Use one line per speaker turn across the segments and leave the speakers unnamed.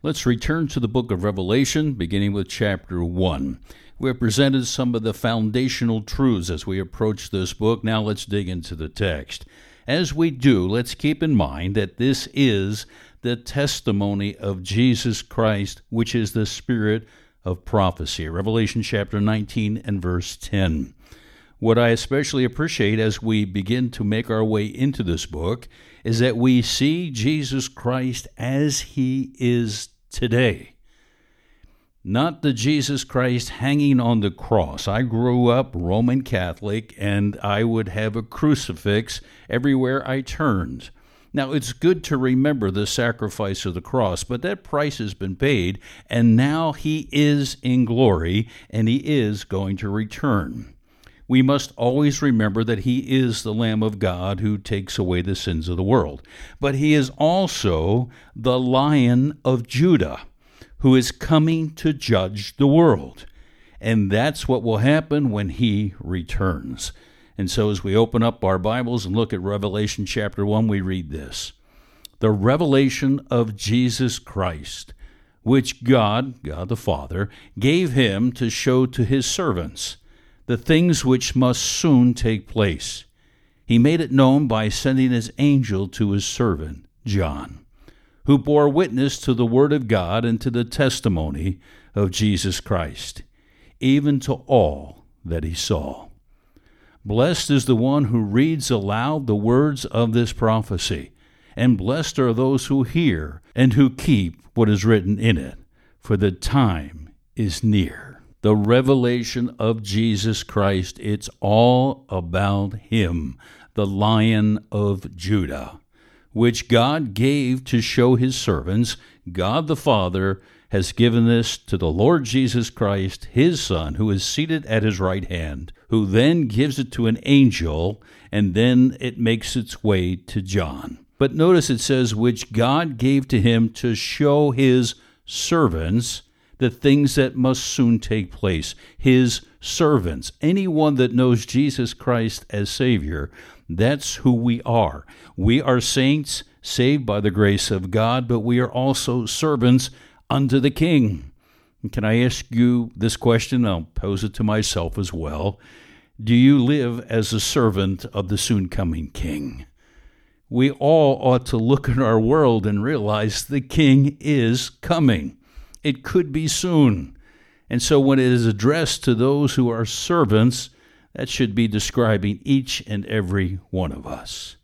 Let's return to the book of Revelation, beginning with chapter 1. We have presented some of the foundational truths as we approach this book. Now let's dig into the text. As we do, let's keep in mind that this is the testimony of Jesus Christ, which is the spirit of prophecy. Revelation chapter 19 and verse 10. What I especially appreciate as we begin to make our way into this book is that we see Jesus Christ as he is today. Not the Jesus Christ hanging on the cross. I grew up Roman Catholic and I would have a crucifix everywhere I turned. Now, it's good to remember the sacrifice of the cross, but that price has been paid, and now he is in glory, and he is going to return we must always remember that he is the Lamb of God who takes away the sins of the world. But he is also the Lion of Judah who is coming to judge the world. And that's what will happen when he returns. And so, as we open up our Bibles and look at Revelation chapter 1, we read this The revelation of Jesus Christ, which God, God the Father, gave him to show to his servants the things which must soon take place. He made it known by sending his angel to his servant, John, who bore witness to the word of God and to the testimony of Jesus Christ, even to all that he saw. Blessed is the one who reads aloud the words of this prophecy, and blessed are those who hear and who keep what is written in it, for the time is near the revelation of Jesus Christ. It's all about Him, the Lion of Judah, which God gave to show His servants. God the Father has given this to the Lord Jesus Christ, His Son, who is seated at His right hand, who then gives it to an angel, and then it makes its way to John. But notice it says, which God gave to him to show his servants the things that must soon take place. His servants, anyone that knows Jesus Christ as Savior, that's who we are. We are saints saved by the grace of God, but we are also servants unto the King. Can I ask you this question? I'll pose it to myself as well. Do you live as a servant of the soon coming King? We all ought to look at our world and realize the King is coming. It could be soon. And so when it is addressed to those who are servants, that should be describing each and every one of us.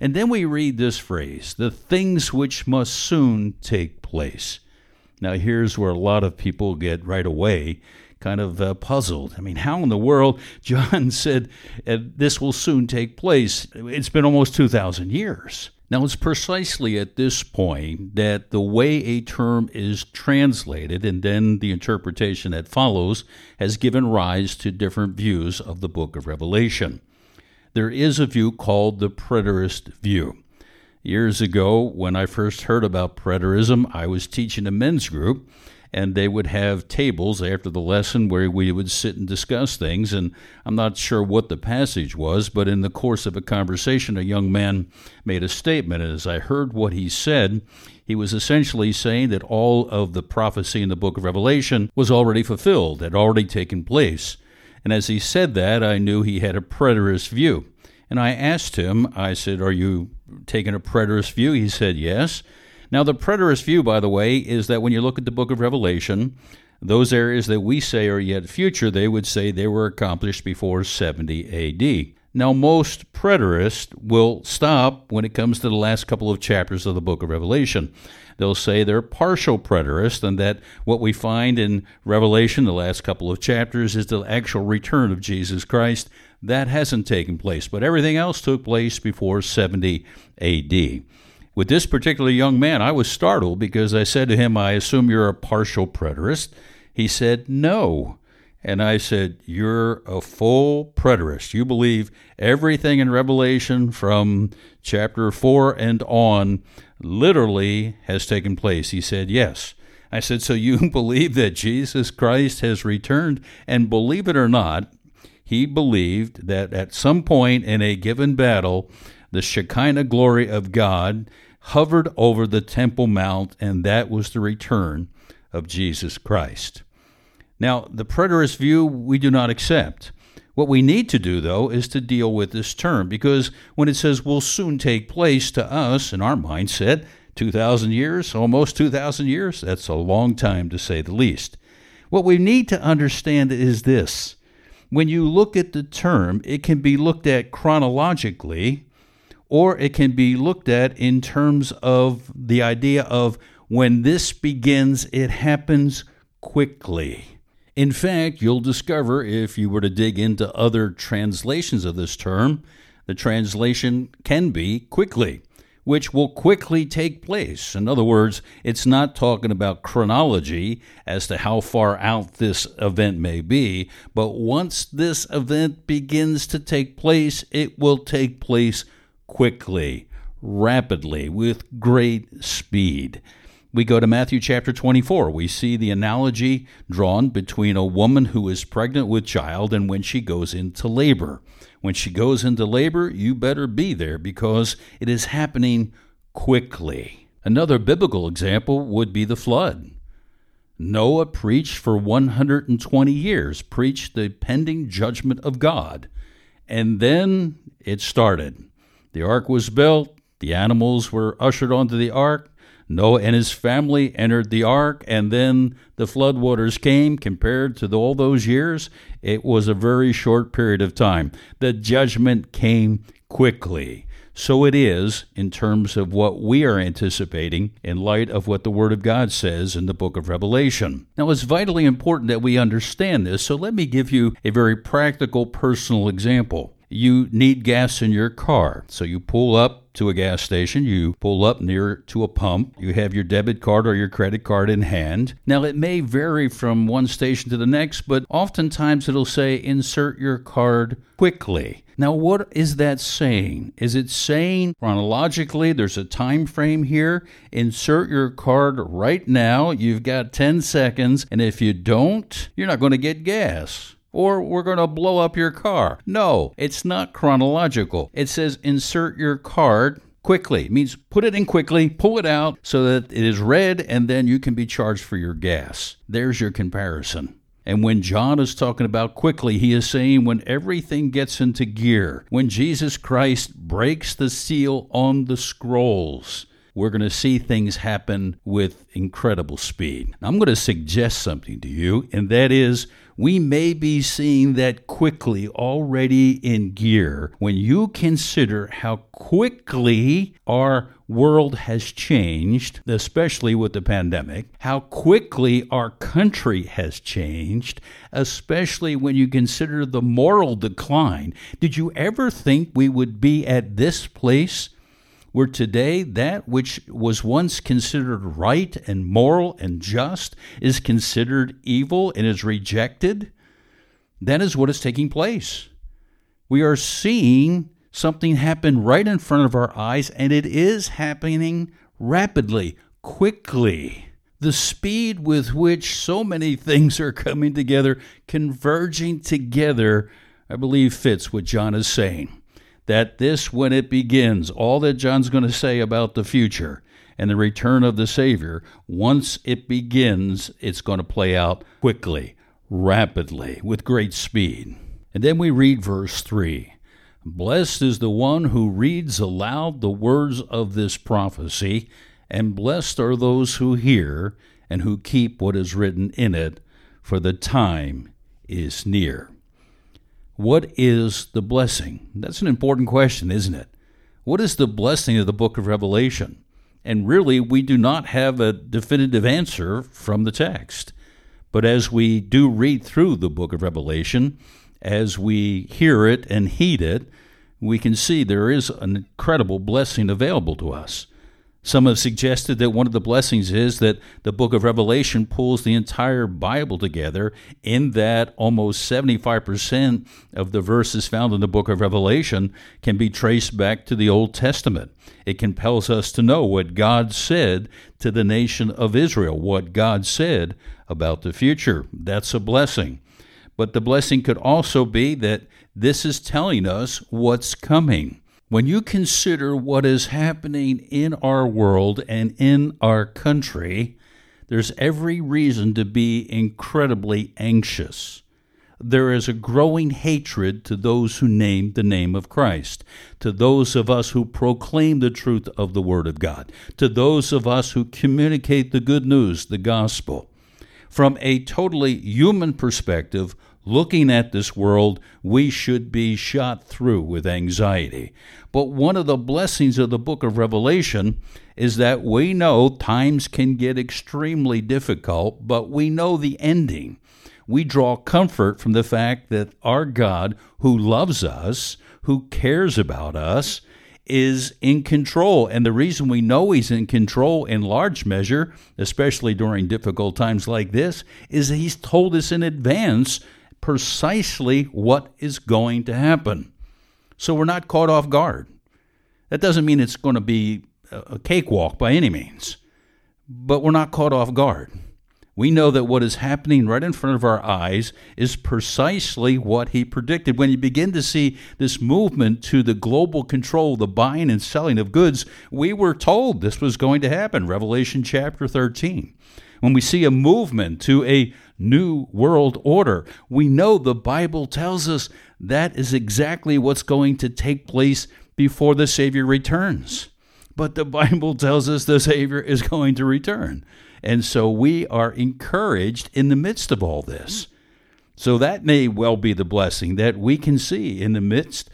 And then we read this phrase the things which must soon take place. Now, here's where a lot of people get right away kind of uh, puzzled. I mean, how in the world? John said uh, this will soon take place. It's been almost 2,000 years. Now, it's precisely at this point that the way a term is translated and then the interpretation that follows has given rise to different views of the book of Revelation. There is a view called the preterist view. Years ago, when I first heard about preterism, I was teaching a men's group, and they would have tables after the lesson where we would sit and discuss things. And I'm not sure what the passage was, but in the course of a conversation, a young man made a statement. And as I heard what he said, he was essentially saying that all of the prophecy in the book of Revelation was already fulfilled, had already taken place. And as he said that, I knew he had a preterist view. And I asked him, I said, Are you taking a preterist view? He said, Yes. Now, the preterist view, by the way, is that when you look at the book of Revelation, those areas that we say are yet future, they would say they were accomplished before 70 AD. Now, most preterists will stop when it comes to the last couple of chapters of the book of Revelation. They'll say they're partial preterists and that what we find in Revelation, the last couple of chapters, is the actual return of Jesus Christ. That hasn't taken place, but everything else took place before 70 AD. With this particular young man, I was startled because I said to him, I assume you're a partial preterist. He said, No. And I said, You're a full preterist. You believe everything in Revelation from chapter 4 and on literally has taken place. He said, Yes. I said, So you believe that Jesus Christ has returned? And believe it or not, he believed that at some point in a given battle, the Shekinah glory of God hovered over the Temple Mount, and that was the return of Jesus Christ. Now, the preterist view we do not accept. What we need to do, though, is to deal with this term because when it says will soon take place to us in our mindset, 2,000 years, almost 2,000 years, that's a long time to say the least. What we need to understand is this when you look at the term, it can be looked at chronologically or it can be looked at in terms of the idea of when this begins, it happens quickly. In fact, you'll discover if you were to dig into other translations of this term, the translation can be quickly, which will quickly take place. In other words, it's not talking about chronology as to how far out this event may be, but once this event begins to take place, it will take place quickly, rapidly, with great speed we go to Matthew chapter 24. We see the analogy drawn between a woman who is pregnant with child and when she goes into labor. When she goes into labor, you better be there because it is happening quickly. Another biblical example would be the flood. Noah preached for 120 years, preached the pending judgment of God. And then it started. The ark was built, the animals were ushered onto the ark, Noah and his family entered the ark, and then the floodwaters came. Compared to all those years, it was a very short period of time. The judgment came quickly. So it is in terms of what we are anticipating in light of what the Word of God says in the book of Revelation. Now, it's vitally important that we understand this, so let me give you a very practical, personal example. You need gas in your car, so you pull up to a gas station, you pull up near to a pump, you have your debit card or your credit card in hand. Now, it may vary from one station to the next, but oftentimes it'll say insert your card quickly. Now, what is that saying? Is it saying chronologically there's a time frame here? Insert your card right now. You've got 10 seconds, and if you don't, you're not going to get gas or we're going to blow up your car. No, it's not chronological. It says insert your card quickly. It means put it in quickly, pull it out so that it is read, and then you can be charged for your gas. There's your comparison. And when John is talking about quickly, he is saying when everything gets into gear, when Jesus Christ breaks the seal on the scrolls, we're going to see things happen with incredible speed. Now, I'm going to suggest something to you, and that is we may be seeing that quickly already in gear when you consider how quickly our world has changed, especially with the pandemic, how quickly our country has changed, especially when you consider the moral decline. Did you ever think we would be at this place where today that which was once considered right and moral and just is considered evil and is rejected, that is what is taking place. We are seeing something happen right in front of our eyes, and it is happening rapidly, quickly. The speed with which so many things are coming together, converging together, I believe fits what John is saying that this, when it begins, all that John's going to say about the future and the return of the Savior, once it begins, it's going to play out quickly, rapidly, with great speed. And then we read verse 3 Blessed is the one who reads aloud the words of this prophecy, and blessed are those who hear and who keep what is written in it, for the time is near. What is the blessing? That's an important question, isn't it? What is the blessing of the book of Revelation? And really, we do not have a definitive answer from the text. But as we do read through the book of Revelation, as we hear it and heed it, we can see there is an incredible blessing available to us. Some have suggested that one of the blessings is that the book of Revelation pulls the entire Bible together, in that almost 75% of the verses found in the book of Revelation can be traced back to the Old Testament. It compels us to know what God said to the nation of Israel, what God said about the future. That's a blessing. But the blessing could also be that this is telling us what's coming. When you consider what is happening in our world and in our country, there's every reason to be incredibly anxious. There is a growing hatred to those who name the name of Christ, to those of us who proclaim the truth of the Word of God, to those of us who communicate the good news, the gospel. From a totally human perspective, looking at this world, we should be shot through with anxiety. But one of the blessings of the book of Revelation is that we know times can get extremely difficult, but we know the ending. We draw comfort from the fact that our God, who loves us, who cares about us, is in control. And the reason we know he's in control in large measure, especially during difficult times like this, is that he's told us in advance precisely what is going to happen. So we're not caught off guard. That doesn't mean it's going to be a cakewalk by any means, but we're not caught off guard. We know that what is happening right in front of our eyes is precisely what he predicted. When you begin to see this movement to the global control, the buying and selling of goods, we were told this was going to happen. Revelation chapter 13 when we see a movement to a new world order, we know the Bible tells us that is exactly what's going to take place before the Savior returns. But the Bible tells us the Savior is going to return. And so we are encouraged in the midst of all this. So that may well be the blessing that we can see in the midst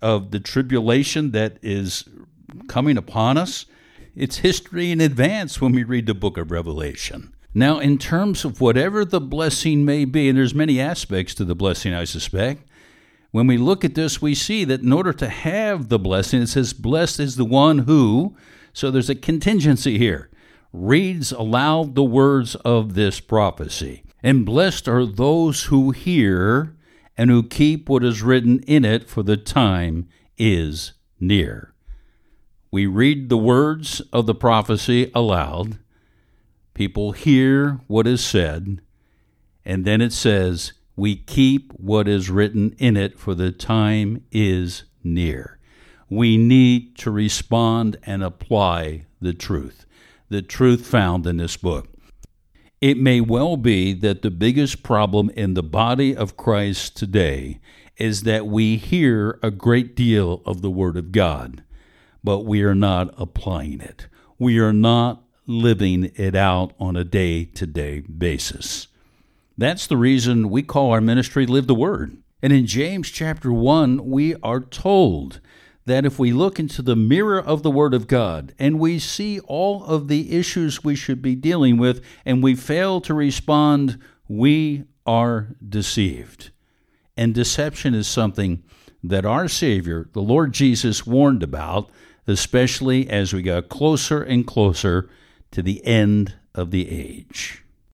of the tribulation that is coming upon us it's history in advance when we read the book of Revelation. Now, in terms of whatever the blessing may be, and there's many aspects to the blessing, I suspect, when we look at this, we see that in order to have the blessing, it says, Blessed is the one who, so there's a contingency here, reads aloud the words of this prophecy. And blessed are those who hear and who keep what is written in it, for the time is near. We read the words of the prophecy aloud. People hear what is said. And then it says, We keep what is written in it, for the time is near. We need to respond and apply the truth, the truth found in this book. It may well be that the biggest problem in the body of Christ today is that we hear a great deal of the Word of God but we are not applying it. We are not living it out on a day to day basis. That's the reason we call our ministry Live the Word. And in James chapter 1, we are told that if we look into the mirror of the Word of God and we see all of the issues we should be dealing with and we fail to respond, we are deceived. And deception is something that our Savior, the Lord Jesus, warned about especially as we got closer and closer to the end of the age.